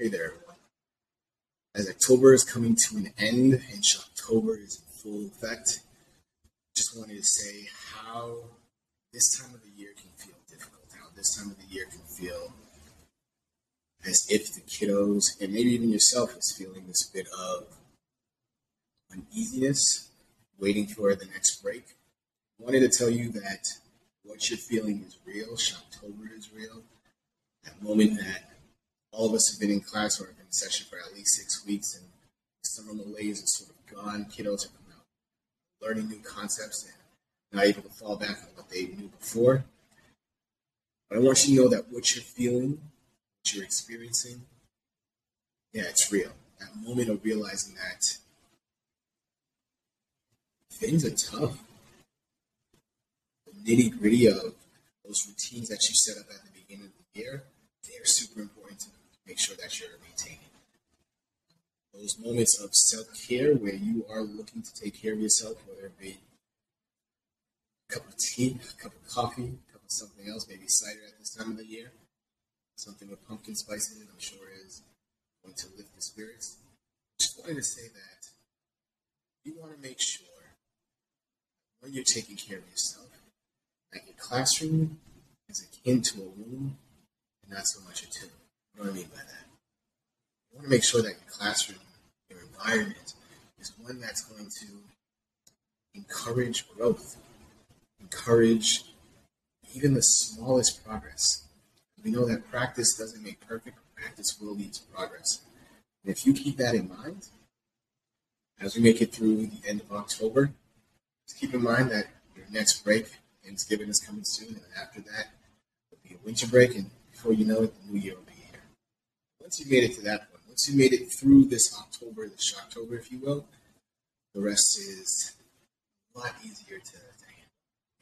Hey there, everyone. As October is coming to an end and October is in full effect, just wanted to say how this time of the year can feel difficult, how this time of the year can feel as if the kiddos and maybe even yourself is feeling this bit of uneasiness, waiting for the next break. Wanted to tell you that what you're feeling is real, Shocktober is real. That moment that all of us have been in class or have been in session for at least six weeks and some of the summer malaise is sort of gone. Kiddos are out, learning new concepts and not able to fall back on what they knew before. But I want you to know that what you're feeling, what you're experiencing, yeah, it's real. That moment of realizing that things are tough. The nitty gritty of those routines that you set up at the beginning of the year, they're super important make sure that you're maintaining. Those moments of self care where you are looking to take care of yourself, whether it be a cup of tea, a cup of coffee, a cup of something else, maybe cider at this time of the year, something with pumpkin spice in it, I'm sure is going to lift the spirits. Just wanted to say that you want to make sure when you're taking care of yourself, that your classroom is akin to a room and not so much a tomb. What do I mean by that? You want to make sure that your classroom, your environment, is one that's going to encourage growth, encourage even the smallest progress. We know that practice doesn't make perfect, practice will lead to progress. And if you keep that in mind, as we make it through the end of October, just keep in mind that your next break, Thanksgiving is coming soon, and after that, it'll be a winter break, and before you know it, the new year will be. Once you made it to that point, once you made it through this October, this Shocktober, if you will, the rest is a lot easier to, handle.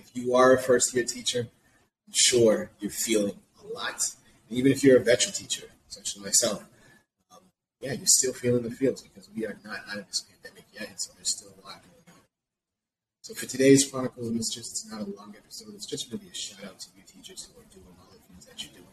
If you are a first year teacher, I'm sure you're feeling a lot. And even if you're a veteran teacher, such as myself, um, yeah, you're still feeling the feels because we are not out of this pandemic yet, and so there's still a lot going on. So for today's Chronicles of Mischief, it's not a long episode. It's just really a shout out to you teachers who are doing all the things that you're doing